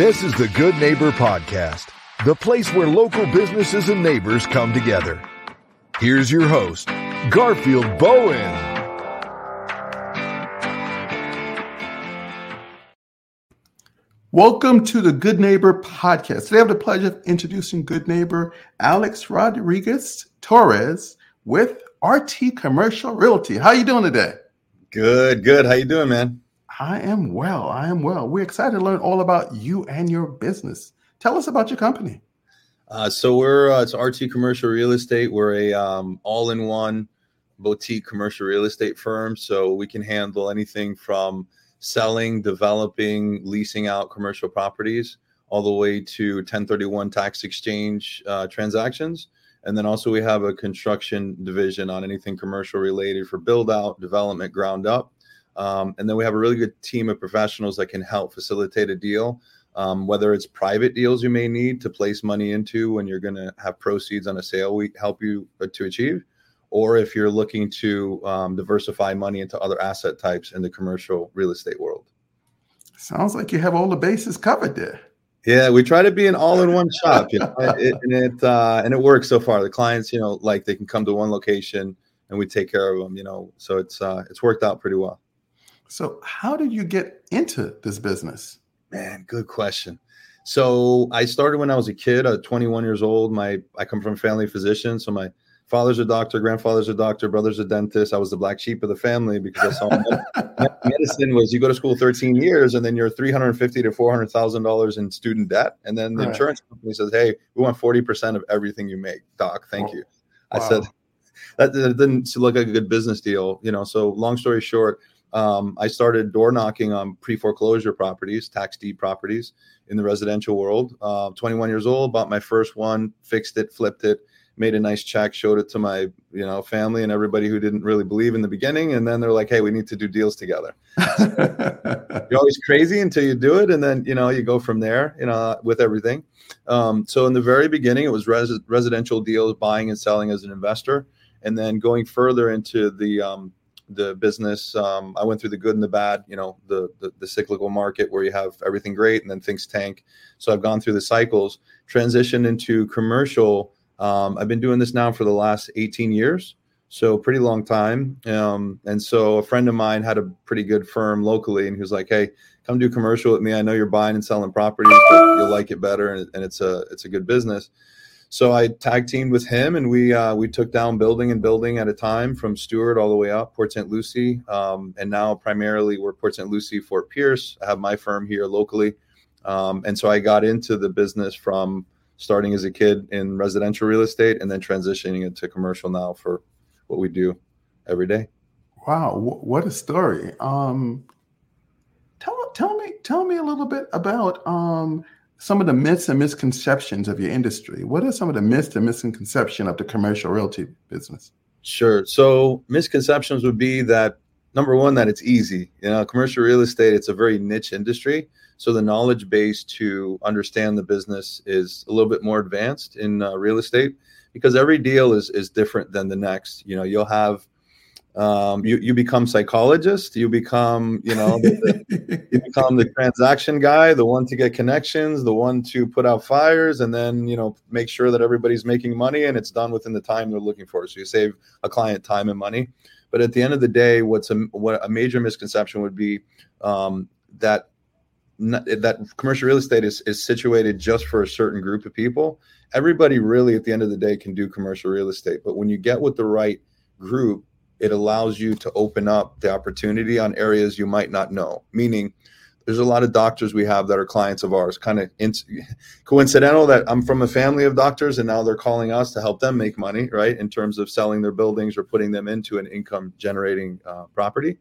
This is the Good Neighbor Podcast, the place where local businesses and neighbors come together. Here's your host, Garfield Bowen. Welcome to the Good Neighbor Podcast. Today I have the pleasure of introducing Good Neighbor Alex Rodriguez Torres with RT Commercial Realty. How you doing today? Good, good. How you doing, man? I am well. I am well. We're excited to learn all about you and your business. Tell us about your company. Uh, so we're uh, it's RT Commercial Real Estate. We're a um, all-in-one boutique commercial real estate firm. So we can handle anything from selling, developing, leasing out commercial properties, all the way to 1031 tax exchange uh, transactions. And then also we have a construction division on anything commercial related for build out, development, ground up. Um, and then we have a really good team of professionals that can help facilitate a deal, um, whether it's private deals you may need to place money into when you're going to have proceeds on a sale we help you to achieve, or if you're looking to um, diversify money into other asset types in the commercial real estate world. Sounds like you have all the bases covered there. Yeah, we try to be an all-in-one shop, you know, it, and it uh, and it works so far. The clients, you know, like they can come to one location and we take care of them, you know. So it's uh, it's worked out pretty well. So, how did you get into this business? Man, good question. So I started when I was a kid. at 21 years old. My I come from a family physician, so my father's a doctor, grandfather's a doctor, brother's a dentist. I was the black sheep of the family because I saw medicine was you go to school 13 years and then you're 350 to 400 thousand dollars in student debt, and then the right. insurance company says, "Hey, we want 40 percent of everything you make, doc. Thank you." Wow. I said that, that didn't look like a good business deal, you know. So long story short. Um, I started door knocking on pre foreclosure properties, tax deed properties in the residential world. Uh, 21 years old, bought my first one, fixed it, flipped it, made a nice check, showed it to my you know family and everybody who didn't really believe in the beginning, and then they're like, "Hey, we need to do deals together." You're always crazy until you do it, and then you know you go from there. You know with everything. Um, so in the very beginning, it was res- residential deals, buying and selling as an investor, and then going further into the um, the business. Um, I went through the good and the bad, you know, the, the, the cyclical market where you have everything great and then things tank. So I've gone through the cycles, transitioned into commercial. Um, I've been doing this now for the last 18 years, so pretty long time. Um, and so a friend of mine had a pretty good firm locally, and he was like, "Hey, come do commercial with me. I know you're buying and selling properties, but you'll like it better, and, and it's a it's a good business." So I tag teamed with him, and we uh, we took down building and building at a time from Stuart all the way up Port St. Lucie, um, and now primarily we're Port St. Lucie, Fort Pierce. I have my firm here locally, um, and so I got into the business from starting as a kid in residential real estate and then transitioning into commercial now for what we do every day. Wow, what a story! Um, tell tell me tell me a little bit about um, some of the myths and misconceptions of your industry. What are some of the myths and misconceptions of the commercial realty business? Sure. So misconceptions would be that number one, that it's easy. You know, commercial real estate, it's a very niche industry. So the knowledge base to understand the business is a little bit more advanced in uh, real estate because every deal is is different than the next. You know, you'll have um, you you become psychologist you become you know the, you become the transaction guy the one to get connections the one to put out fires and then you know make sure that everybody's making money and it's done within the time they're looking for. So you save a client time and money. But at the end of the day what's a what a major misconception would be um, that that commercial real estate is, is situated just for a certain group of people. Everybody really at the end of the day can do commercial real estate. But when you get with the right group it allows you to open up the opportunity on areas you might not know. Meaning, there's a lot of doctors we have that are clients of ours. Kind of in, coincidental that I'm from a family of doctors and now they're calling us to help them make money, right? In terms of selling their buildings or putting them into an income generating uh, property.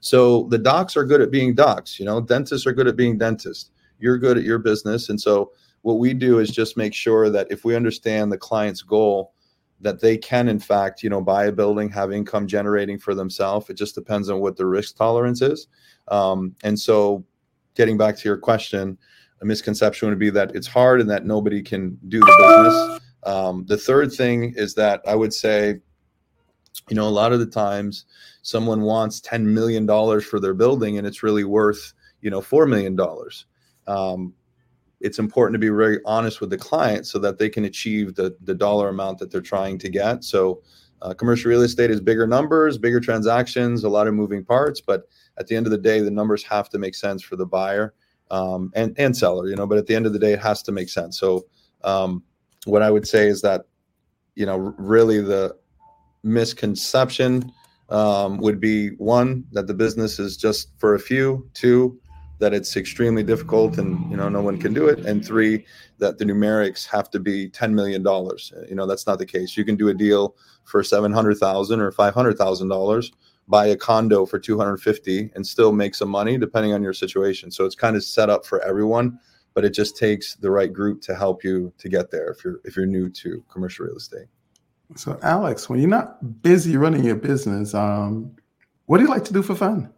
So the docs are good at being docs, you know, dentists are good at being dentists. You're good at your business. And so what we do is just make sure that if we understand the client's goal, that they can in fact you know buy a building have income generating for themselves. It just depends on what the risk tolerance is. Um, and so getting back to your question a misconception would be that it's hard and that nobody can do the business. Um, the third thing is that i would say you know a lot of the times someone wants 10 million dollars for their building and it's really worth you know 4 million dollars. Um, it's important to be very honest with the client so that they can achieve the the dollar amount that they're trying to get. So uh, commercial real estate is bigger numbers, bigger transactions, a lot of moving parts, but at the end of the day, the numbers have to make sense for the buyer um, and and seller. You know, but at the end of the day, it has to make sense. So um, what I would say is that you know really the misconception um, would be one that the business is just for a few, two that it's extremely difficult and you know no one can do it. And three that the numerics have to be 10 million dollars. You know that's not the case. You can do a deal for 700,000 or 500,000 dollars buy a condo for 250 and still make some money depending on your situation. So it's kind of set up for everyone but it just takes the right group to help you to get there if you're if you're new to commercial real estate. So alex when you're not busy running your business um, what do you like to do for fun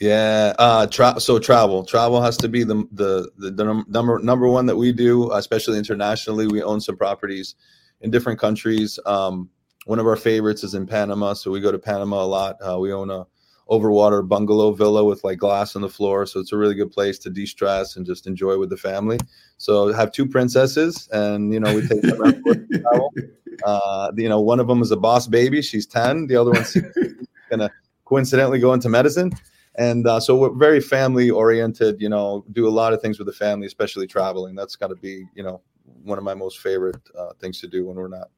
yeah, uh, tra- so travel, travel has to be the the the, the num- number number one that we do, especially internationally. We own some properties in different countries. Um, one of our favorites is in Panama, so we go to Panama a lot. Uh, we own a overwater bungalow villa with like glass on the floor, so it's a really good place to de-stress and just enjoy with the family. So have two princesses, and you know we take them travel. Uh, you know, one of them is a boss baby; she's ten. The other one's gonna coincidentally go into medicine and uh, so we're very family oriented you know do a lot of things with the family especially traveling. That's got to be you know one of my most favorite uh, things to do when we're not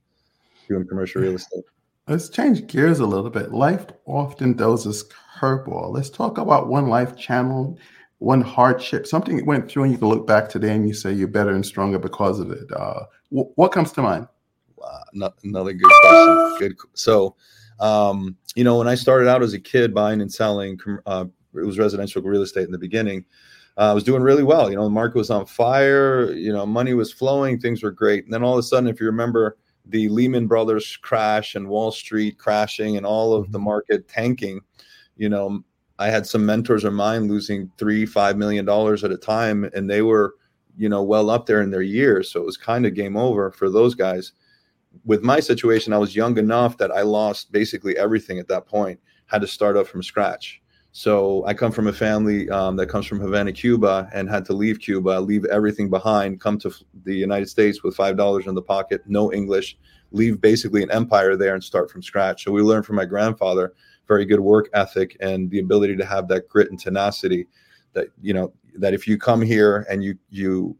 doing commercial real estate. Let's change gears a little bit. Life often does us curveball let's talk about one life channel one hardship something that went through and you can look back today and you say you're better and stronger because of it. Uh, what comes to mind? Wow, another good question. Good so um, you know, when I started out as a kid buying and selling, uh, it was residential real estate in the beginning. Uh, I was doing really well. You know, the market was on fire. You know, money was flowing. Things were great. And then all of a sudden, if you remember the Lehman Brothers crash and Wall Street crashing and all of the mm-hmm. market tanking, you know, I had some mentors of mine losing three, five million dollars at a time, and they were, you know, well up there in their years. So it was kind of game over for those guys with my situation, I was young enough that I lost basically everything at that point, had to start up from scratch. So I come from a family um, that comes from Havana, Cuba, and had to leave Cuba, leave everything behind, come to the United States with five dollars in the pocket, no English, leave basically an empire there and start from scratch. So we learned from my grandfather very good work ethic and the ability to have that grit and tenacity. That you know that if you come here and you you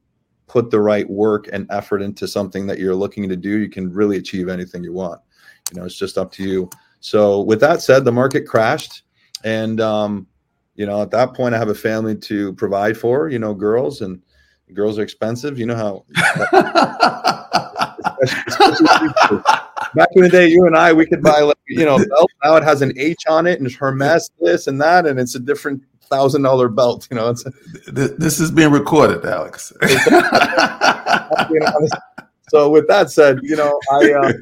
put the right work and effort into something that you're looking to do, you can really achieve anything you want. You know, it's just up to you. So, with that said, the market crashed, and um, you know, at that point, I have a family to provide for. You know, girls and girls are expensive. You know how. back in the day, you and I, we could buy like you know, belt. Now it has an H on it and Hermes this and that, and it's a different thousand dollar belt. You know, this is being recorded, Alex. so with that said, you know, I uh,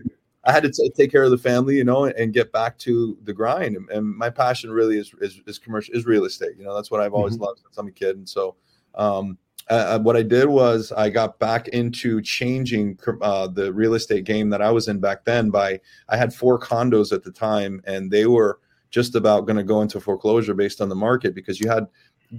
I had to t- take care of the family, you know, and get back to the grind. And, and my passion really is, is, is commercial is real estate. You know, that's what I've always mm-hmm. loved since I'm a kid. And so, um, uh, what I did was I got back into changing uh, the real estate game that I was in back then. By I had four condos at the time, and they were just about going to go into foreclosure based on the market because you had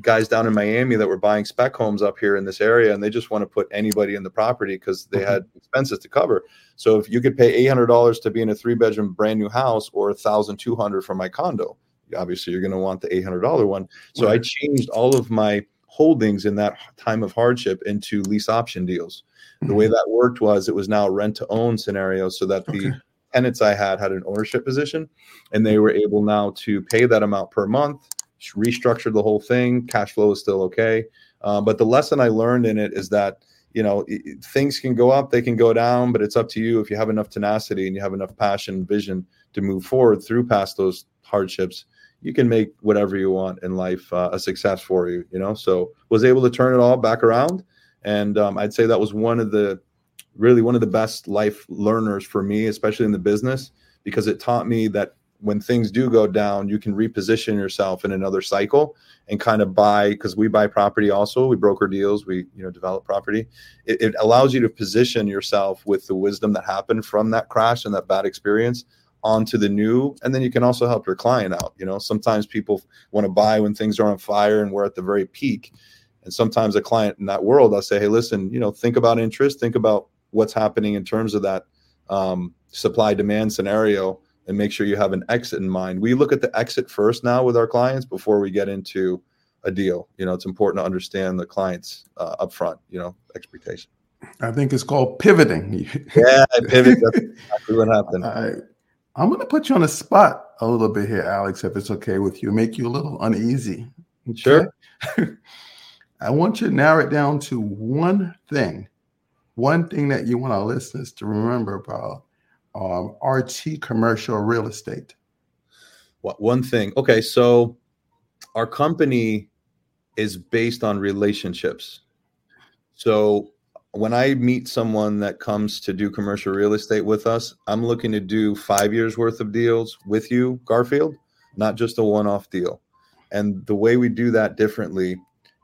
guys down in Miami that were buying spec homes up here in this area and they just want to put anybody in the property because they mm-hmm. had expenses to cover. So if you could pay $800 to be in a three bedroom brand new house or 1200 for my condo, obviously you're going to want the $800 one. So. I changed all of my holdings in that time of hardship into lease option deals. The way mm-hmm. that worked was it was now rent to own scenario so that the okay tenants I had had an ownership position, and they were able now to pay that amount per month, restructure the whole thing. Cash flow is still okay, um, but the lesson I learned in it is that you know things can go up, they can go down, but it's up to you if you have enough tenacity and you have enough passion, vision to move forward through past those hardships. You can make whatever you want in life uh, a success for you. You know, so was able to turn it all back around, and um, I'd say that was one of the really one of the best life learners for me, especially in the business, because it taught me that when things do go down, you can reposition yourself in another cycle and kind of buy because we buy property also. We broker deals, we you know develop property. It, it, allows you to position yourself with the wisdom that happened from that crash and that bad experience onto the new, and then you can also help your client out. You know, sometimes people want to buy when things are on fire and we're at the very peak And sometimes a client in that world, I'll say, hey, listen, you know, think about interest, think about what's happening in terms of that um, supply demand scenario and make sure you have an exit in mind. We look at the exit first now with our clients before we get into a deal. You know, it's important to understand the client's uh, upfront, you know, expectation. I think it's called pivoting. yeah, pivot. That's exactly what happened. I, I'm going to put you on the spot a little bit here, Alex, if it's okay with you. Make you a little uneasy. Okay? Sure. I want you to narrow it down to one thing, one thing that you want our listeners to remember about um, RT commercial real estate. What one thing? Okay, so our company is based on relationships. So when I meet someone that comes to do commercial real estate with us, I'm looking to do five years worth of deals with you, Garfield, not just a one off deal. And the way we do that differently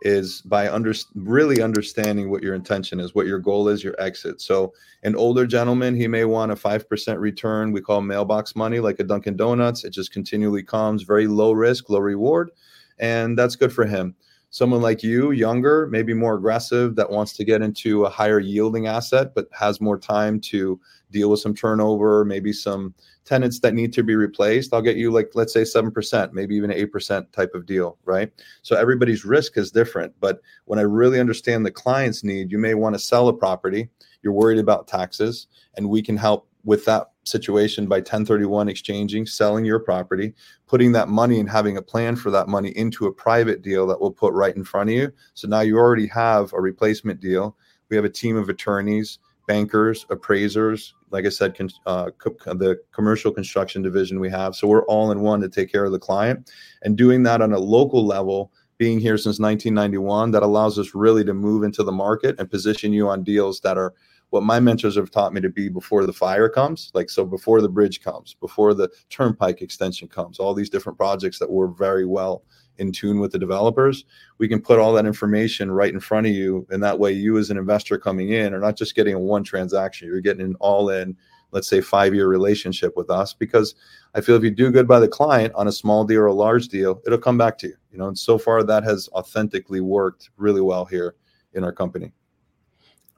is by under, really understanding what your intention is, what your goal is, your exit. So, an older gentleman, he may want a 5% return. We call mailbox money, like a Dunkin' Donuts. It just continually comes, very low risk, low reward. And that's good for him someone like you, younger, maybe more aggressive, that wants to get into a higher yielding asset, but has more time to deal with some turnover, maybe some tenants that need to be replaced, I'll get you like, let's say 7%, maybe even 8% type of deal, right? So everybody's risk is different. But when I really understand the client's need, you may want to sell a property, you're worried about taxes, and we can help with that situation by 1031 exchanging, selling your property, putting that money and having a plan for that money into a private deal that we'll put right in front of you. So now you already have a replacement deal. We have a team of attorneys, bankers, appraisers, like I said, con- uh, co- the commercial construction division we have. So we're all in one to take care of the client and doing that on a local level. Being here since 1991, that allows us really to move into the market and position you on deals that are what my mentors have taught me to be before the fire comes like so before the bridge comes before the turnpike extension comes all these different projects that were very well in tune with the developers we can put all that information right in front of you. And that way you as an investor coming in are not just getting one transaction you're getting an all in let's say five year relationship with us. Because i feel if you do good by the client on a small deal or a large deal it'll come back to you you know? And so far that has authentically worked really well here in our company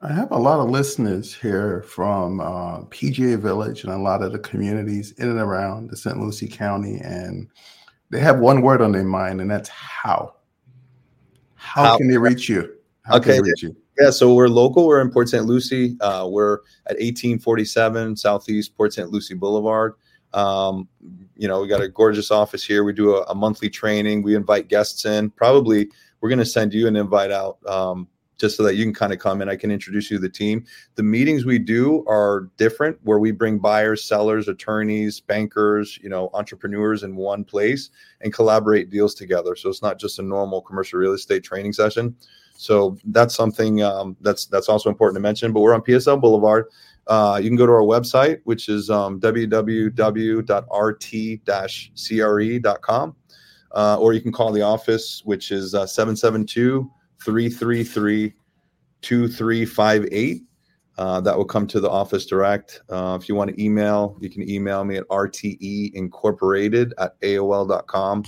I have a lot of listeners here from uh, PGA Village and a lot of the communities in and around the St. Lucie County, and they have one word on their mind, and that's how. How, how? can they reach you? How okay. Can they reach you? Yeah, so we're local. We're in Port St. Lucie. Uh, we're at 1847 Southeast Port St. Lucie Boulevard. Um, you know, we got a gorgeous office here. We do a, a monthly training. We invite guests in. Probably we're going to send you an invite out um, just so that you can kind of come and I can introduce you to the team. The meetings we do are different where we bring buyers, sellers, attorneys, bankers, you know, entrepreneurs in one place and collaborate deals together. So it's not just a normal commercial real estate training session. So that's something um, that's that's also important to mention. But we're on PSL Boulevard. Uh, you can go to our website, which is um, www.rt-cre.com, uh, or you can call the office, which is uh, 772 333 2358. Uh, that will come to the office direct. Uh, if you want to email, you can email me at rteincorporated at aol.com.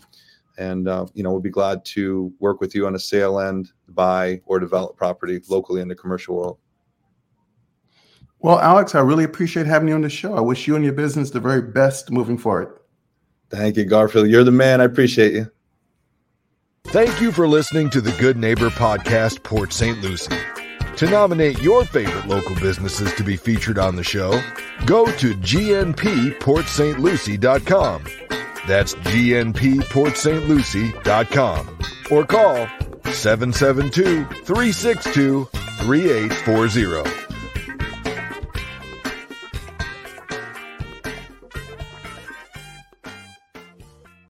And, uh, you know, we'll be glad to work with you on a sale end, buy, or develop property locally in the commercial world. Well, Alex, I really appreciate having you on the show. I wish you and your business the very best moving forward. Thank you, Garfield. You're the man. I appreciate you. Thank you for listening to the Good Neighbor Podcast, Port St. Lucie. To nominate your favorite local businesses to be featured on the show, go to gnpportstlucie.com. That's gnpportstlucie.com or call 772 362 3840.